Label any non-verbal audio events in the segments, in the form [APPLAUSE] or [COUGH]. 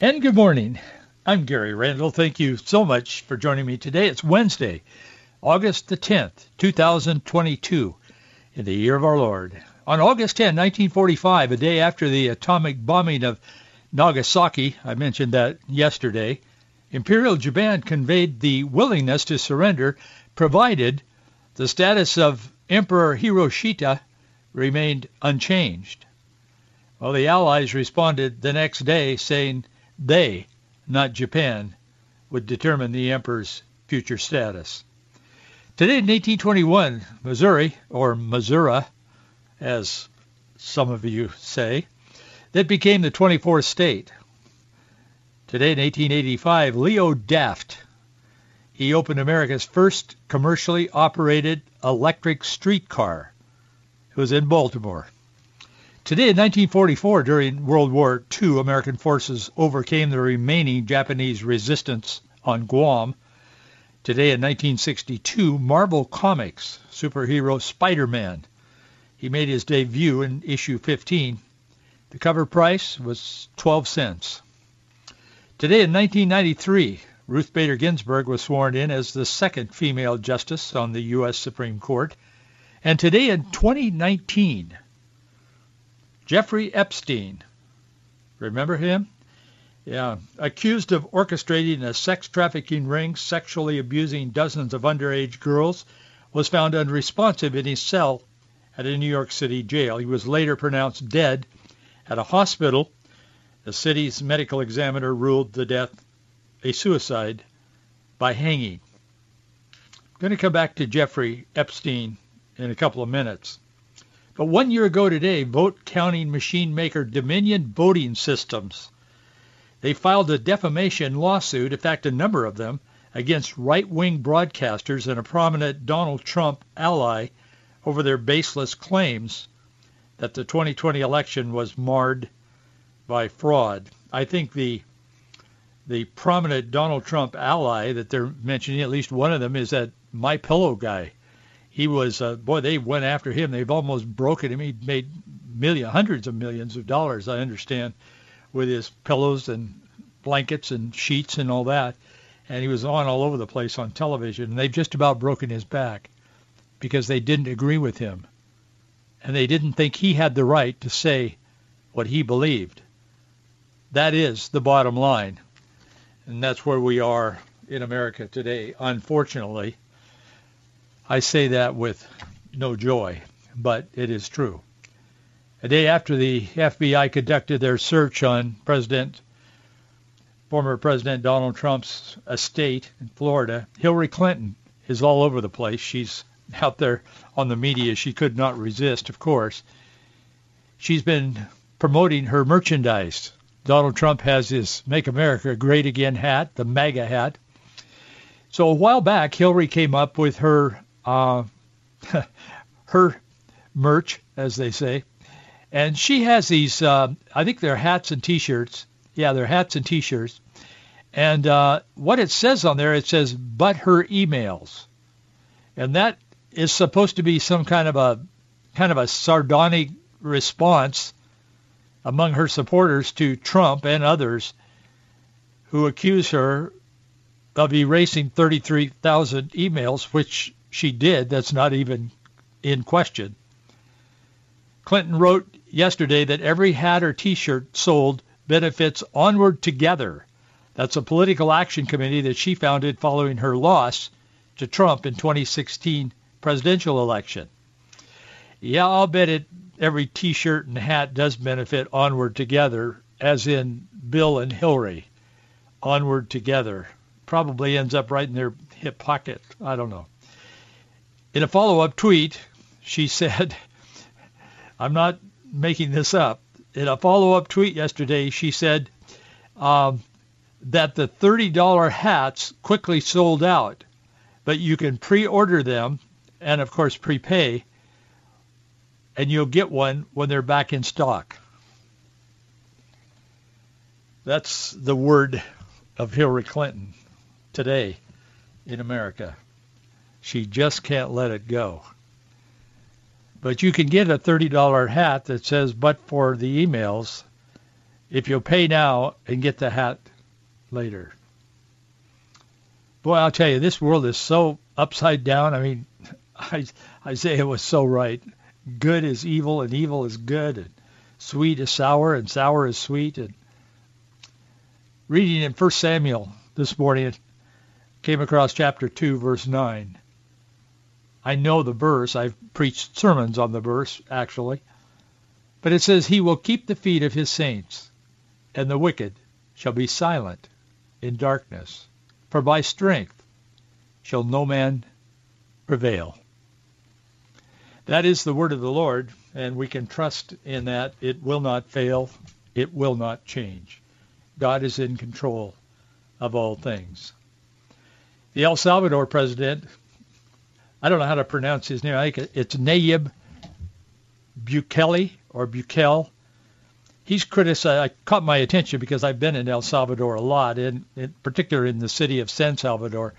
And good morning. I'm Gary Randall. Thank you so much for joining me today. It's Wednesday, August the 10th, 2022, in the year of our Lord. On August 10, 1945, a day after the atomic bombing of Nagasaki, I mentioned that yesterday, Imperial Japan conveyed the willingness to surrender provided the status of Emperor Hiroshita remained unchanged. Well, the Allies responded the next day saying they, not Japan, would determine the emperor's future status. Today in 1821, Missouri, or Missouri, as some of you say, that became the 24th state. Today in 1885, Leo Daft, he opened America's first commercially operated electric streetcar. It was in Baltimore. Today, in 1944, during World War II, American forces overcame the remaining Japanese resistance on Guam. Today, in 1962, Marvel Comics superhero Spider-Man. He made his debut in issue 15. The cover price was 12 cents. Today, in 1993, Ruth Bader Ginsburg was sworn in as the second female justice on the U.S. Supreme Court. And today, in 2019, Jeffrey Epstein. Remember him? Yeah. Accused of orchestrating a sex trafficking ring, sexually abusing dozens of underage girls, was found unresponsive in his cell at a New York City jail. He was later pronounced dead at a hospital. The city's medical examiner ruled the death a suicide by hanging. I'm going to come back to Jeffrey Epstein in a couple of minutes. But one year ago today, vote counting machine maker Dominion Voting Systems, they filed a defamation lawsuit, in fact a number of them, against right-wing broadcasters and a prominent Donald Trump ally over their baseless claims that the 2020 election was marred by fraud. I think the the prominent Donald Trump ally that they're mentioning, at least one of them, is that My Pillow guy he was uh, boy they went after him. They've almost broken him. He made million hundreds hundreds of millions of dollars i understand with his pillows and blankets and sheets and all that. And he was on all over the place on television. And they've just about broken his back because they didn't agree with him. And they didn't think he had the right to say what he believed. That is the bottom line. And that's where we are in america today unfortunately I say that with no joy, but it is true. A day after the FBI conducted their search on President, former President Donald Trump's estate in Florida, Hillary Clinton is all over the place. She's out there on the media. She could not resist, of course. She's been promoting her merchandise. Donald Trump has his Make America Great Again hat, the MAGA hat. So a while back, Hillary came up with her uh, [LAUGHS] her merch, as they say. And she has these, uh, I think they're hats and T-shirts. Yeah, they're hats and T-shirts. And uh, what it says on there, it says, but her emails. And that is supposed to be some kind of a kind of a sardonic response among her supporters to Trump and others who accuse her of erasing 33,000 emails, which she did. That's not even in question. Clinton wrote yesterday that every hat or T-shirt sold benefits Onward Together. That's a political action committee that she founded following her loss to Trump in 2016 presidential election. Yeah, I'll bet it every T-shirt and hat does benefit Onward Together, as in Bill and Hillary. Onward Together probably ends up right in their hip pocket. I don't know. In a follow-up tweet, she said, [LAUGHS] I'm not making this up. In a follow-up tweet yesterday, she said, um, that the $30 hats quickly sold out, but you can pre-order them and, of course, prepay, and you'll get one when they're back in stock. That's the word of Hillary Clinton today in America. She just can't let it go. But you can get a $30 hat that says, but for the emails, if you'll pay now and get the hat later. Boy, I'll tell you, this world is so upside down. I mean, [LAUGHS] Isaiah was so right. Good is evil, and evil is good, and sweet is sour, and sour is sweet. And reading in 1 Samuel this morning, came across chapter 2, verse 9. I know the verse. I've preached sermons on the verse, actually. But it says, He will keep the feet of his saints, and the wicked shall be silent in darkness. For by strength shall no man prevail. That is the word of the Lord, and we can trust in that. It will not fail. It will not change. God is in control of all things. The El Salvador president, I don't know how to pronounce his name. I think it's Nayib Bukele or Bukele. He's criticized. I caught my attention because I've been in El Salvador a lot, in, in particular in the city of San Salvador.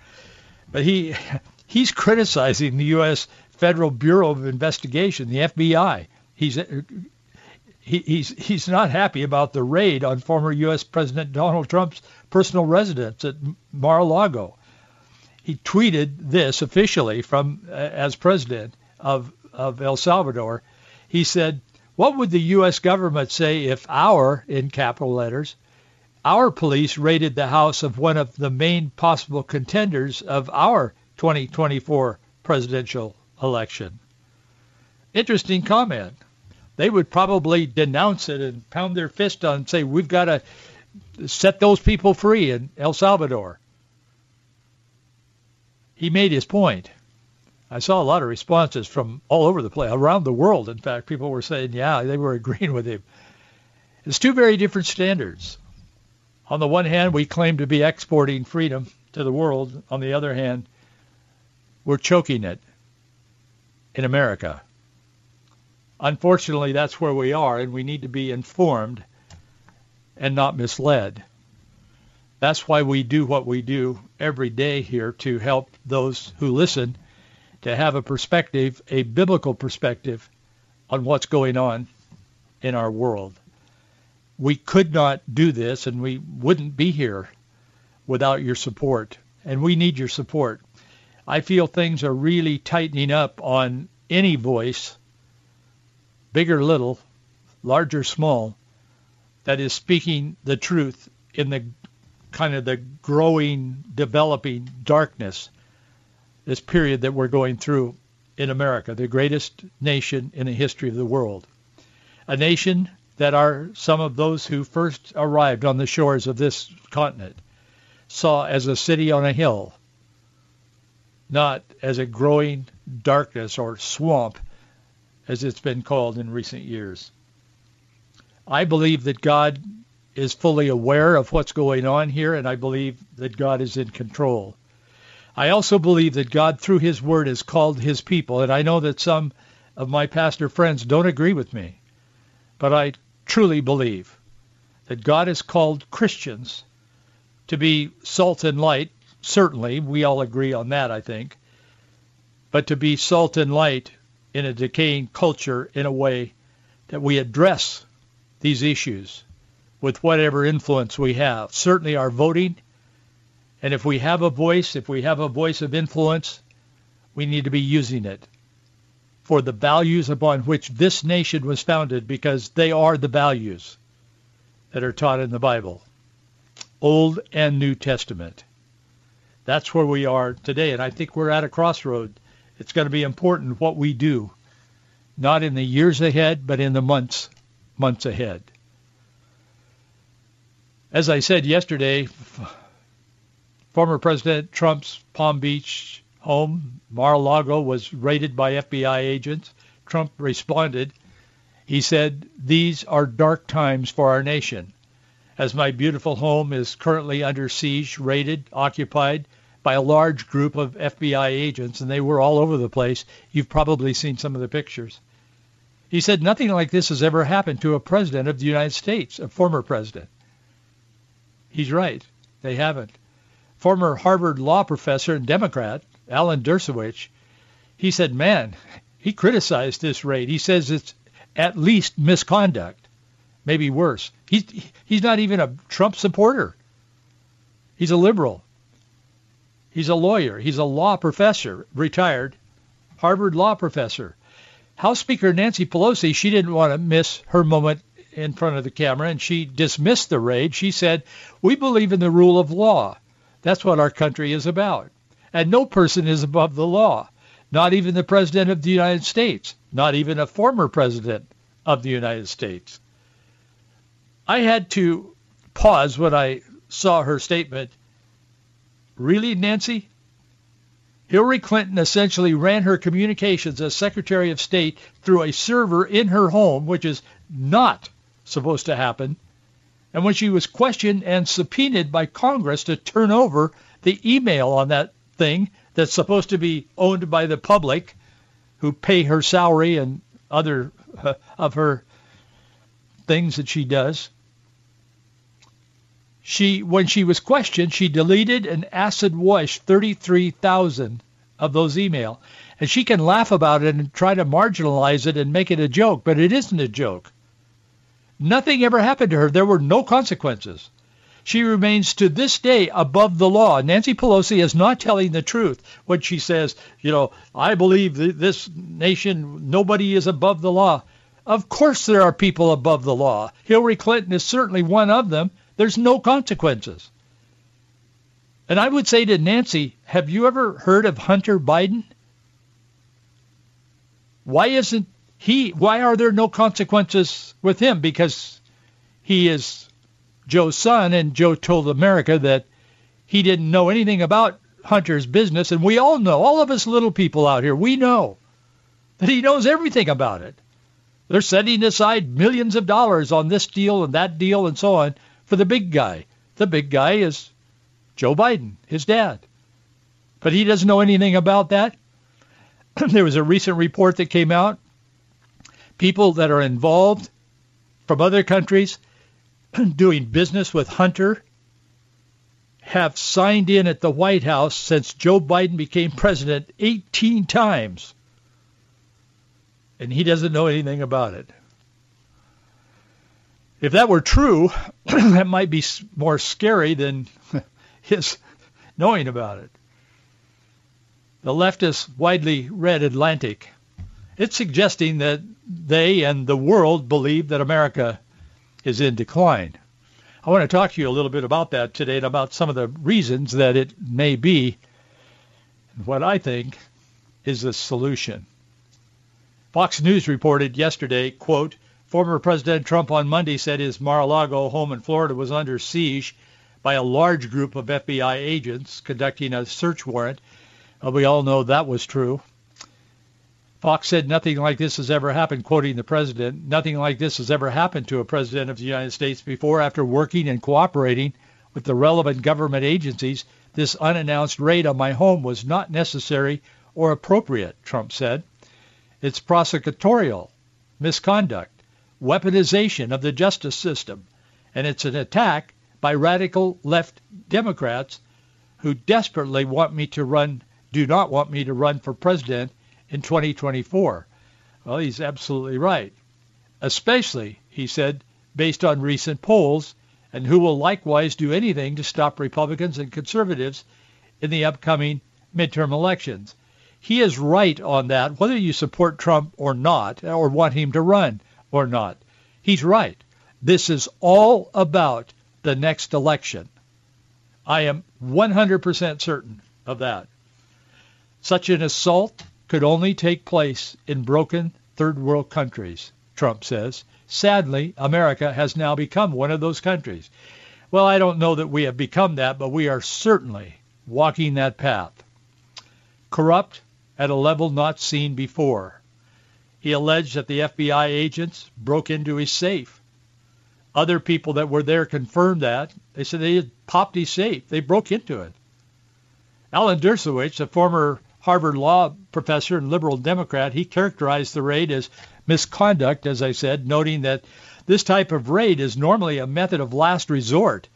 But he [LAUGHS] he's criticizing the U.S. Federal Bureau of Investigation, the FBI. He's uh, he, he's he's not happy about the raid on former U.S. President Donald Trump's personal residence at Mar-a-Lago. He tweeted this officially from uh, as president of of El Salvador. He said, "What would the U.S. government say if our, in capital letters, our police raided the house of one of the main possible contenders of our 2024 presidential election?" Interesting comment they would probably denounce it and pound their fist on and say, we've got to set those people free in El Salvador. He made his point. I saw a lot of responses from all over the place, around the world. In fact, people were saying, yeah, they were [LAUGHS] agreeing with him. It's two very different standards. On the one hand, we claim to be exporting freedom to the world. On the other hand, we're choking it in America. Unfortunately, that's where we are, and we need to be informed and not misled. That's why we do what we do every day here to help those who listen to have a perspective, a biblical perspective on what's going on in our world. We could not do this and we wouldn't be here without your support. And we need your support. I feel things are really tightening up on any voice big or little, large or small, that is speaking the truth in the kind of the growing, developing darkness, this period that we're going through in America, the greatest nation in the history of the world. A nation that are some of those who first arrived on the shores of this continent saw as a city on a hill, not as a growing darkness or swamp as it's been called in recent years. I believe that God is fully aware of what's going on here, and I believe that God is in control. I also believe that God, through his word, has called his people, and I know that some of my pastor friends don't agree with me, but I truly believe that God has called Christians to be salt and light. Certainly, we all agree on that, I think. But to be salt and light in a decaying culture in a way that we address these issues with whatever influence we have. Certainly our voting, and if we have a voice, if we have a voice of influence, we need to be using it for the values upon which this nation was founded because they are the values that are taught in the Bible, Old and New Testament. That's where we are today, and I think we're at a crossroad it's going to be important what we do, not in the years ahead, but in the months months ahead. As I said yesterday, former President Trump's Palm Beach home, Mar-a-Lago, was raided by FBI agents. Trump responded. He said, these are dark times for our nation. as my beautiful home is currently under siege, raided, occupied by a large group of FBI agents, and they were all over the place. You've probably seen some of the pictures. He said nothing like this has ever happened to a president of the United States, a former president. He's right. They haven't. Former Harvard law professor and Democrat, Alan Dershowitz, he said, man, he criticized this raid. He says it's at least misconduct, maybe worse. He's, he's not even a Trump supporter. He's a liberal. He's a lawyer. He's a law professor, retired, Harvard law professor. House Speaker Nancy Pelosi, she didn't want to miss her moment in front of the camera, and she dismissed the raid. She said, we believe in the rule of law. That's what our country is about. And no person is above the law, not even the President of the United States, not even a former President of the United States. I had to pause when I saw her statement Really, Nancy? Hillary Clinton essentially ran her communications as Secretary of State through a server in her home, which is not supposed to happen. And when she was questioned and subpoenaed by Congress to turn over the email on that thing that's supposed to be owned by the public who pay her salary and other uh, [LAUGHS] of her things that she does, she, when she was questioned, she deleted and acid washed 33,000 of those email. And she can laugh about it and try to marginalize it and make it a joke, but it isn't a joke. Nothing ever happened to her. There were no consequences. She remains to this day above the law. Nancy Pelosi is not telling the truth when she says, you know, I believe this nation, nobody is above the law. Of course there are people above the law. Hillary Clinton is certainly one of them. There's no consequences. And I would say to Nancy, have you ever heard of Hunter Biden? Why isn't he, why are there no consequences with him? Because he is Joe's son and Joe told America that he didn't know anything about Hunter's business. And we all know, all of us little people out here, we know that he knows everything about it. They're setting aside millions of dollars on this deal and that deal and so on for the big guy. The big guy is Joe Biden, his dad. But he doesn't know anything about that. [CLEARS THROAT] there was a recent report that came out. People that are involved from other countries [CLEARS THROAT] doing business with Hunter have signed in at the White House since Joe Biden became president 18 times. And he doesn't know anything about it. If that were true, [CLEARS THROAT] that might be more scary than [LAUGHS] his knowing about it. The leftist widely read Atlantic. It's suggesting that they and the world believe that America is in decline. I want to talk to you a little bit about that today and about some of the reasons that it may be what I think is the solution. Fox News reported yesterday, quote, Former President Trump on Monday said his Mar-a-Lago home in Florida was under siege by a large group of FBI agents conducting a search warrant. Well, we all know that was true. Fox said nothing like this has ever happened, quoting the president. Nothing like this has ever happened to a president of the United States before after working and cooperating with the relevant government agencies. This unannounced raid on my home was not necessary or appropriate, Trump said. It's prosecutorial misconduct weaponization of the justice system, and it's an attack by radical left Democrats who desperately want me to run, do not want me to run for president in 2024. Well, he's absolutely right. Especially, he said, based on recent polls, and who will likewise do anything to stop Republicans and conservatives in the upcoming midterm elections. He is right on that, whether you support Trump or not, or want him to run or not. He's right. This is all about the next election. I am 100% certain of that. Such an assault could only take place in broken third world countries, Trump says. Sadly, America has now become one of those countries. Well, I don't know that we have become that, but we are certainly walking that path. Corrupt at a level not seen before. He alleged that the FBI agents broke into his safe. Other people that were there confirmed that. They said they had popped his safe. They broke into it. Alan Dershowitz, a former Harvard law professor and liberal Democrat, he characterized the raid as misconduct, as I said, noting that this type of raid is normally a method of last resort.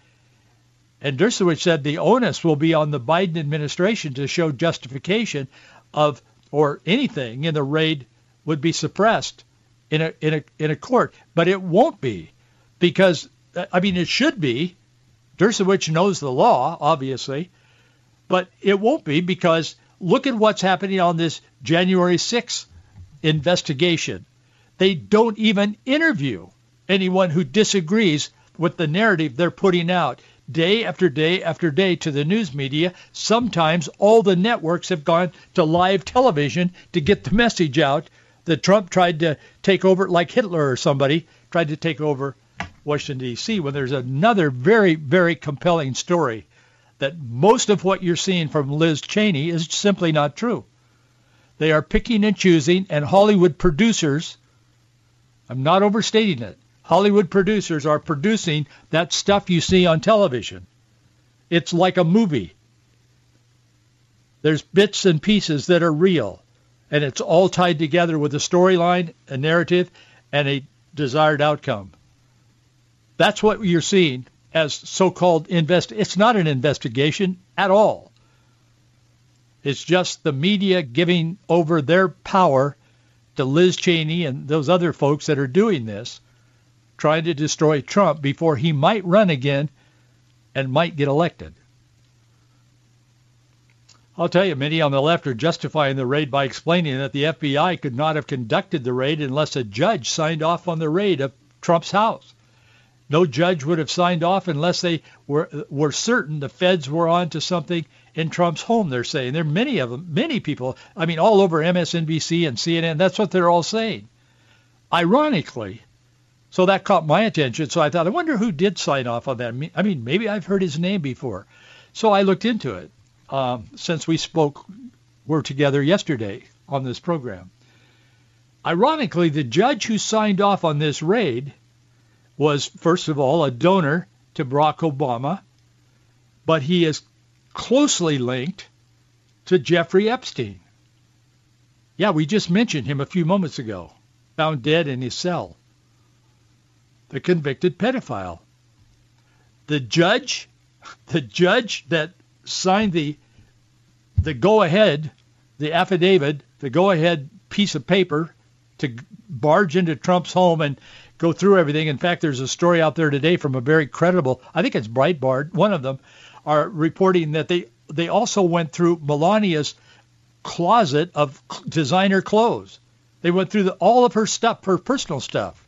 And Dershowitz said the onus will be on the Biden administration to show justification of or anything in the raid would be suppressed in a in a in a court, but it won't be because I mean it should be. Dershowitz knows the law, obviously, but it won't be because look at what's happening on this January 6th investigation. They don't even interview anyone who disagrees with the narrative they're putting out day after day after day to the news media. Sometimes all the networks have gone to live television to get the message out that Trump tried to take over, like Hitler or somebody tried to take over Washington, D.C., when there's another very, very compelling story that most of what you're seeing from Liz Cheney is simply not true. They are picking and choosing, and Hollywood producers, I'm not overstating it, Hollywood producers are producing that stuff you see on television. It's like a movie. There's bits and pieces that are real, and it's all tied together with a storyline, a narrative, and a desired outcome. That's what you're seeing as so-called invest. It's not an investigation at all. It's just the media giving over their power to Liz Cheney and those other folks that are doing this, trying to destroy Trump before he might run again and might get elected. I'll tell you, many on the left are justifying the raid by explaining that the FBI could not have conducted the raid unless a judge signed off on the raid of Trump's house. No judge would have signed off unless they were were certain the feds were on to something in Trump's home. They're saying there are many of them, many people. I mean, all over MSNBC and CNN. That's what they're all saying. Ironically, so that caught my attention. So I thought, I wonder who did sign off on that. I mean, maybe I've heard his name before. So I looked into it um, since we spoke, were together yesterday on this program. Ironically, the judge who signed off on this raid was, first of all, a donor to Barack Obama, but he is closely linked to Jeffrey Epstein. Yeah, we just mentioned him a few moments ago, found dead in his cell. The convicted pedophile. The judge, [LAUGHS] the judge that signed the the go-ahead, the affidavit, the go-ahead piece of paper to barge into Trump's home and go through everything. In fact, there's a story out there today from a very credible, I think it's Breitbart, one of them, are reporting that they they also went through Melania's closet of designer clothes. They went through the, all of her stuff, her personal stuff.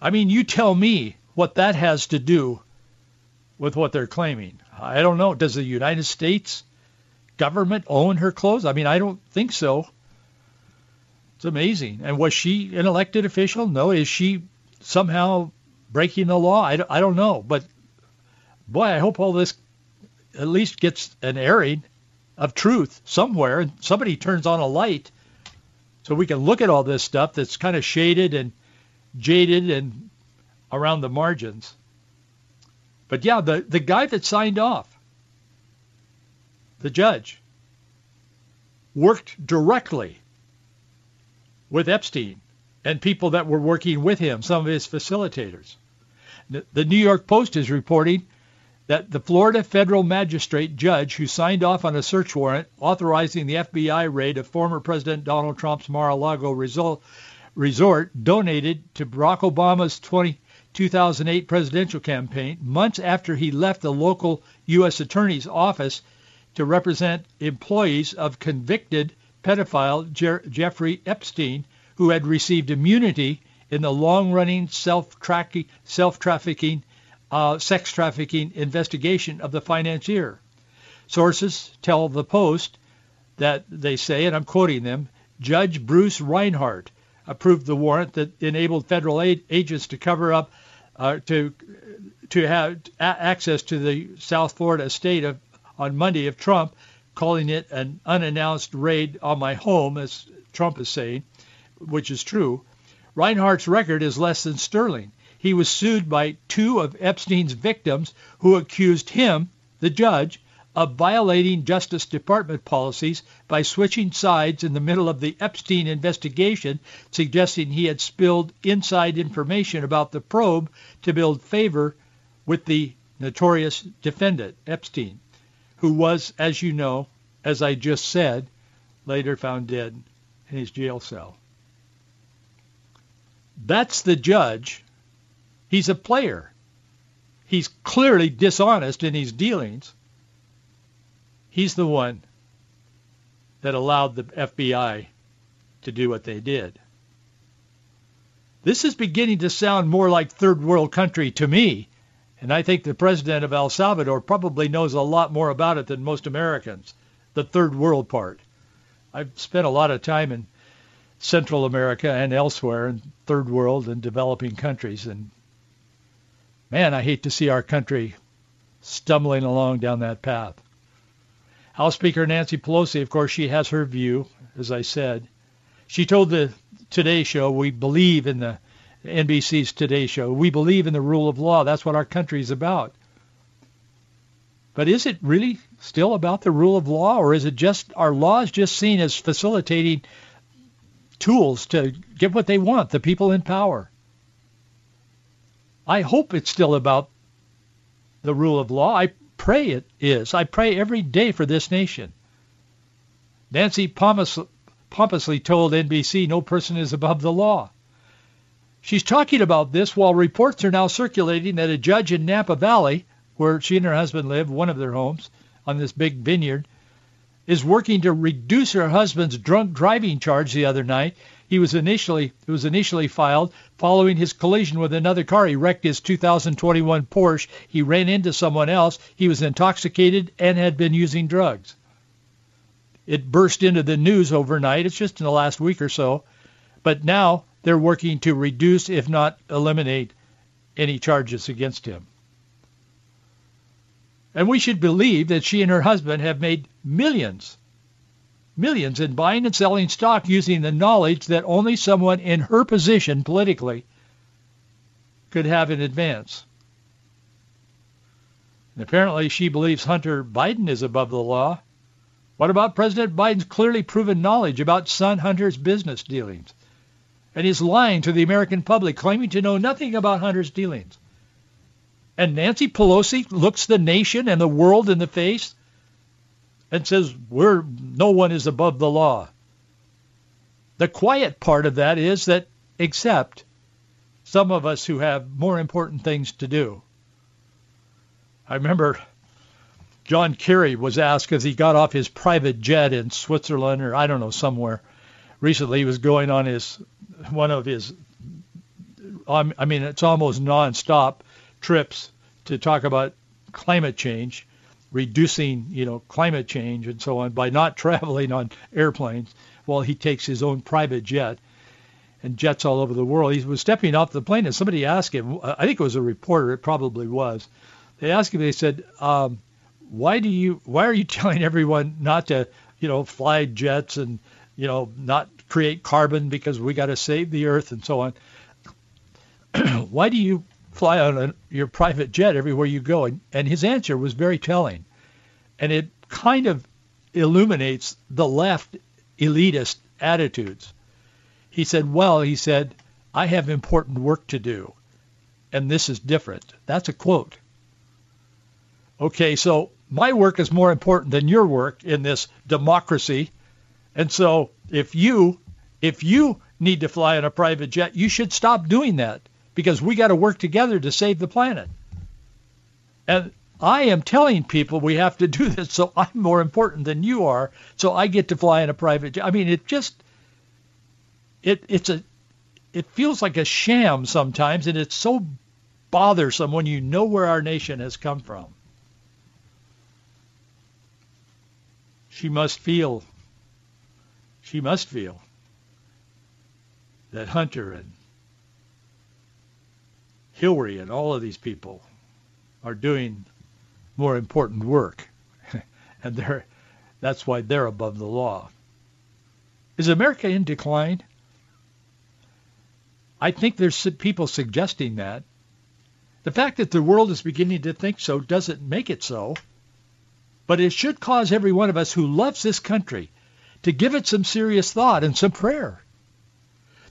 I mean, you tell me what that has to do with what they're claiming. I don't know. Does the United States government own her clothes? I mean, I don't think so. It's amazing. And was she an elected official? No. Is she somehow breaking the law? I, I don't know. But boy, I hope all this at least gets an airing of truth somewhere and somebody turns on a light so we can look at all this stuff that's kind of shaded and jaded and around the margins. But yeah, the, the guy that signed off, the judge, worked directly with Epstein and people that were working with him, some of his facilitators. The New York Post is reporting that the Florida federal magistrate judge who signed off on a search warrant authorizing the FBI raid of former President Donald Trump's Mar-a-Lago resort donated to Barack Obama's 20, 2008 presidential campaign months after he left the local U.S. Attorney's office to represent employees of convicted pedophile Jer- Jeffrey Epstein, who had received immunity in the long-running self-trafficking, uh, sex trafficking investigation of the financier. Sources tell the Post that they say, and I'm quoting them, Judge Bruce Reinhart approved the warrant that enabled federal aid agents to cover up, uh, to to have a- access to the South Florida estate of, on Monday of Trump calling it an unannounced raid on my home, as Trump is saying, which is true. Reinhart's record is less than sterling. He was sued by two of Epstein's victims who accused him, the judge, of violating Justice Department policies by switching sides in the middle of the Epstein investigation, suggesting he had spilled inside information about the probe to build favor with the notorious defendant, Epstein, who was, as you know, as I just said, later found dead in his jail cell. That's the judge. He's a player. He's clearly dishonest in his dealings. He's the one that allowed the FBI to do what they did. This is beginning to sound more like third world country to me, and I think the president of El Salvador probably knows a lot more about it than most Americans, the third world part. I've spent a lot of time in Central America and elsewhere in third world and developing countries. And man, I hate to see our country stumbling along down that path. House Speaker Nancy Pelosi, of course, she has her view, as I said. She told the Today Show, we believe in the NBC's Today Show, we believe in the rule of law. That's what our country is about. But is it really still about the rule of law, or is it just our laws just seen as facilitating tools to get what they want, the people in power? I hope it's still about the rule of law. I pray it is. I pray every day for this nation. Nancy pompously told NBC no person is above the law. She's talking about this while reports are now circulating that a judge in Napa Valley where she and her husband live, one of their homes, on this big vineyard, is working to reduce her husband's drunk driving charge the other night. He was initially it was initially filed following his collision with another car. He wrecked his 2021 Porsche. He ran into someone else. He was intoxicated and had been using drugs. It burst into the news overnight. It's just in the last week or so. But now they're working to reduce, if not eliminate, any charges against him. And we should believe that she and her husband have made millions, millions in buying and selling stock using the knowledge that only someone in her position politically could have in advance. And apparently she believes Hunter Biden is above the law. What about President Biden's clearly proven knowledge about son Hunter's business dealings? And his lying to the American public, claiming to know nothing about Hunter's dealings. And Nancy Pelosi looks the nation and the world in the face and says, we're, no one is above the law. The quiet part of that is that except some of us who have more important things to do. I remember John Kerry was asked as he got off his private jet in Switzerland or I don't know somewhere. Recently he was going on his one of his I mean it's almost nonstop trips to talk about climate change, reducing, you know, climate change and so on by not [LAUGHS] traveling on airplanes while he takes his own private jet and jets all over the world. He was stepping off the plane and somebody asked him, I think it was a reporter, it probably was. They asked him, they said, um, why do you, why are you [LAUGHS] telling everyone not to, you know, fly jets and, you know, not create carbon because we got to save the earth and so on? [CLEARS THROAT] why do you fly on a, your private jet everywhere you go? And, and his answer was very telling. And it kind of illuminates the left elitist attitudes. He said, well, he said, I have important work to do, and this is different. That's a quote. Okay, so my work is more important than your work in this democracy. And so if you if you need to fly in a private jet, you should stop doing that because we got to work together to save the planet. And I am telling people we have to do [LAUGHS] this, so I'm more important than you are, so I get to fly in a private jet. I mean, it just it it's a it feels like a sham sometimes, and it's so bothersome when you know where our nation has come from. She must feel she must feel that Hunter and Hillary and all of these people are doing more important work. [LAUGHS] and they're, that's why they're above the law. Is America in decline? I think there's people suggesting that. The fact that the world is beginning to think so doesn't make it so. But it should cause every one of us who loves this country to give it some serious thought and some prayer.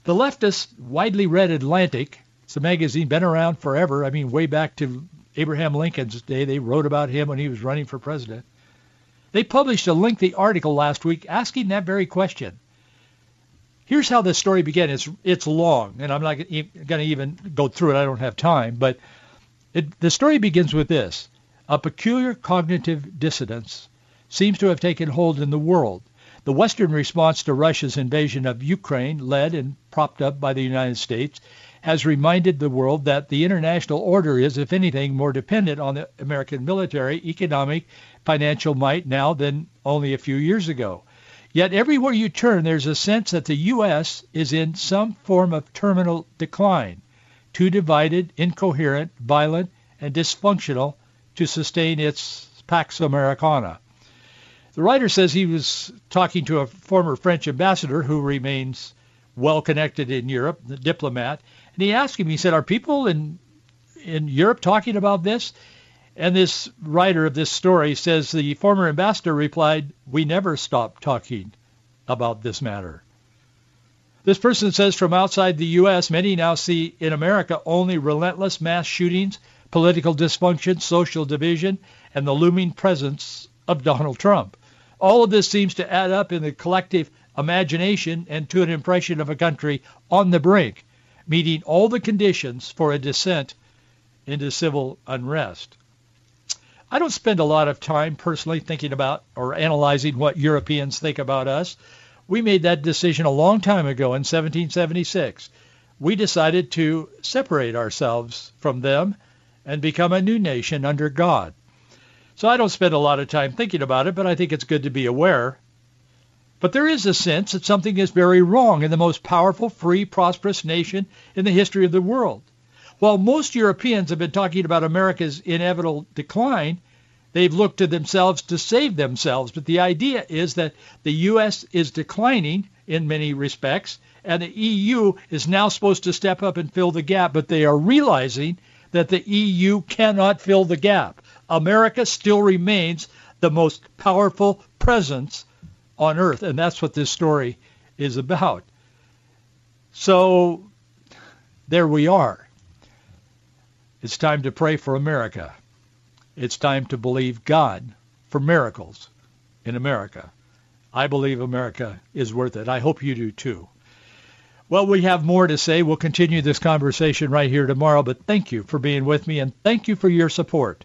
The leftist, widely read Atlantic, it's a magazine been around forever. I mean, way back to Abraham Lincoln's day. They wrote about him when he was running for president. They published a lengthy article last week asking that very question. Here's how this story began. It's it's long, and I'm not going to even go through it. I don't have time. But it, the story begins with this: a peculiar cognitive dissonance seems to have taken hold in the world. The Western response to Russia's invasion of Ukraine, led and propped up by the United States, has reminded the world that the international order is, if anything, more dependent on the American military, economic, financial might now than only a few years ago. Yet everywhere you turn, there's a sense that the U.S. is in some form of terminal decline, too divided, incoherent, violent, and dysfunctional to sustain its Pax Americana. The writer says he was talking to a former French ambassador who remains well connected in Europe, the diplomat, and he asked him, he said, are people in, in Europe talking about this? And this writer of this story says the former ambassador replied, we never stop talking about this matter. This person says from outside the U.S., many now see in America only relentless mass shootings, political dysfunction, social division, and the looming presence of Donald Trump. All of this seems to add up in the collective imagination and to an impression of a country on the brink meeting all the conditions for a descent into civil unrest. I don't spend a lot of time personally thinking about or analyzing what Europeans think about us. We made that decision a long time ago in 1776. We decided to separate ourselves from them and become a new nation under God. So I don't spend a lot of time thinking about it, but I think it's good to be aware but there is a sense that something is very wrong in the most powerful, free, prosperous nation in the history of the world. While most Europeans have been talking about America's inevitable decline, they've looked to themselves to save themselves. But the idea is that the U.S. is declining in many respects, and the EU is now supposed to step up and fill the gap, but they are realizing that the EU cannot fill the gap. America still remains the most powerful presence on earth. And that's what this story is about. So there we are. It's time to pray for America. It's time to believe God for miracles in America. I believe America is worth it. I hope you do too. Well, we have more to say. We'll continue this conversation right here tomorrow, but thank you for being with me and thank you for your support.